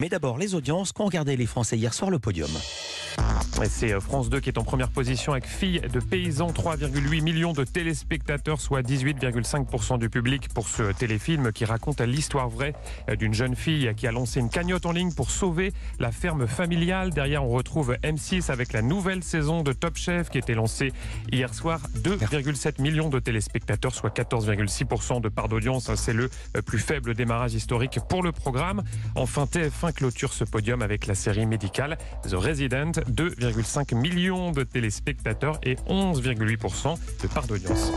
Mais d'abord, les audiences qu'ont regardé les Français hier soir le podium. C'est euh, France 2 qui est en première position avec Fille de paysans, 3,8 millions de téléspectateurs, soit 18,5% du public pour ce téléfilm qui raconte l'histoire vraie euh, d'une jeune fille qui a lancé une cagnotte en ligne pour sauver la ferme familiale. Derrière, on retrouve M6 avec la nouvelle saison de Top Chef qui était lancée hier soir. 2,7 millions de téléspectateurs, soit 14,6% de part d'audience. C'est le euh, plus faible démarrage historique pour le programme. Enfin, TF1 clôture ce podium avec la série médicale The Resident, 2,5 millions de téléspectateurs et 11,8% de part d'audience.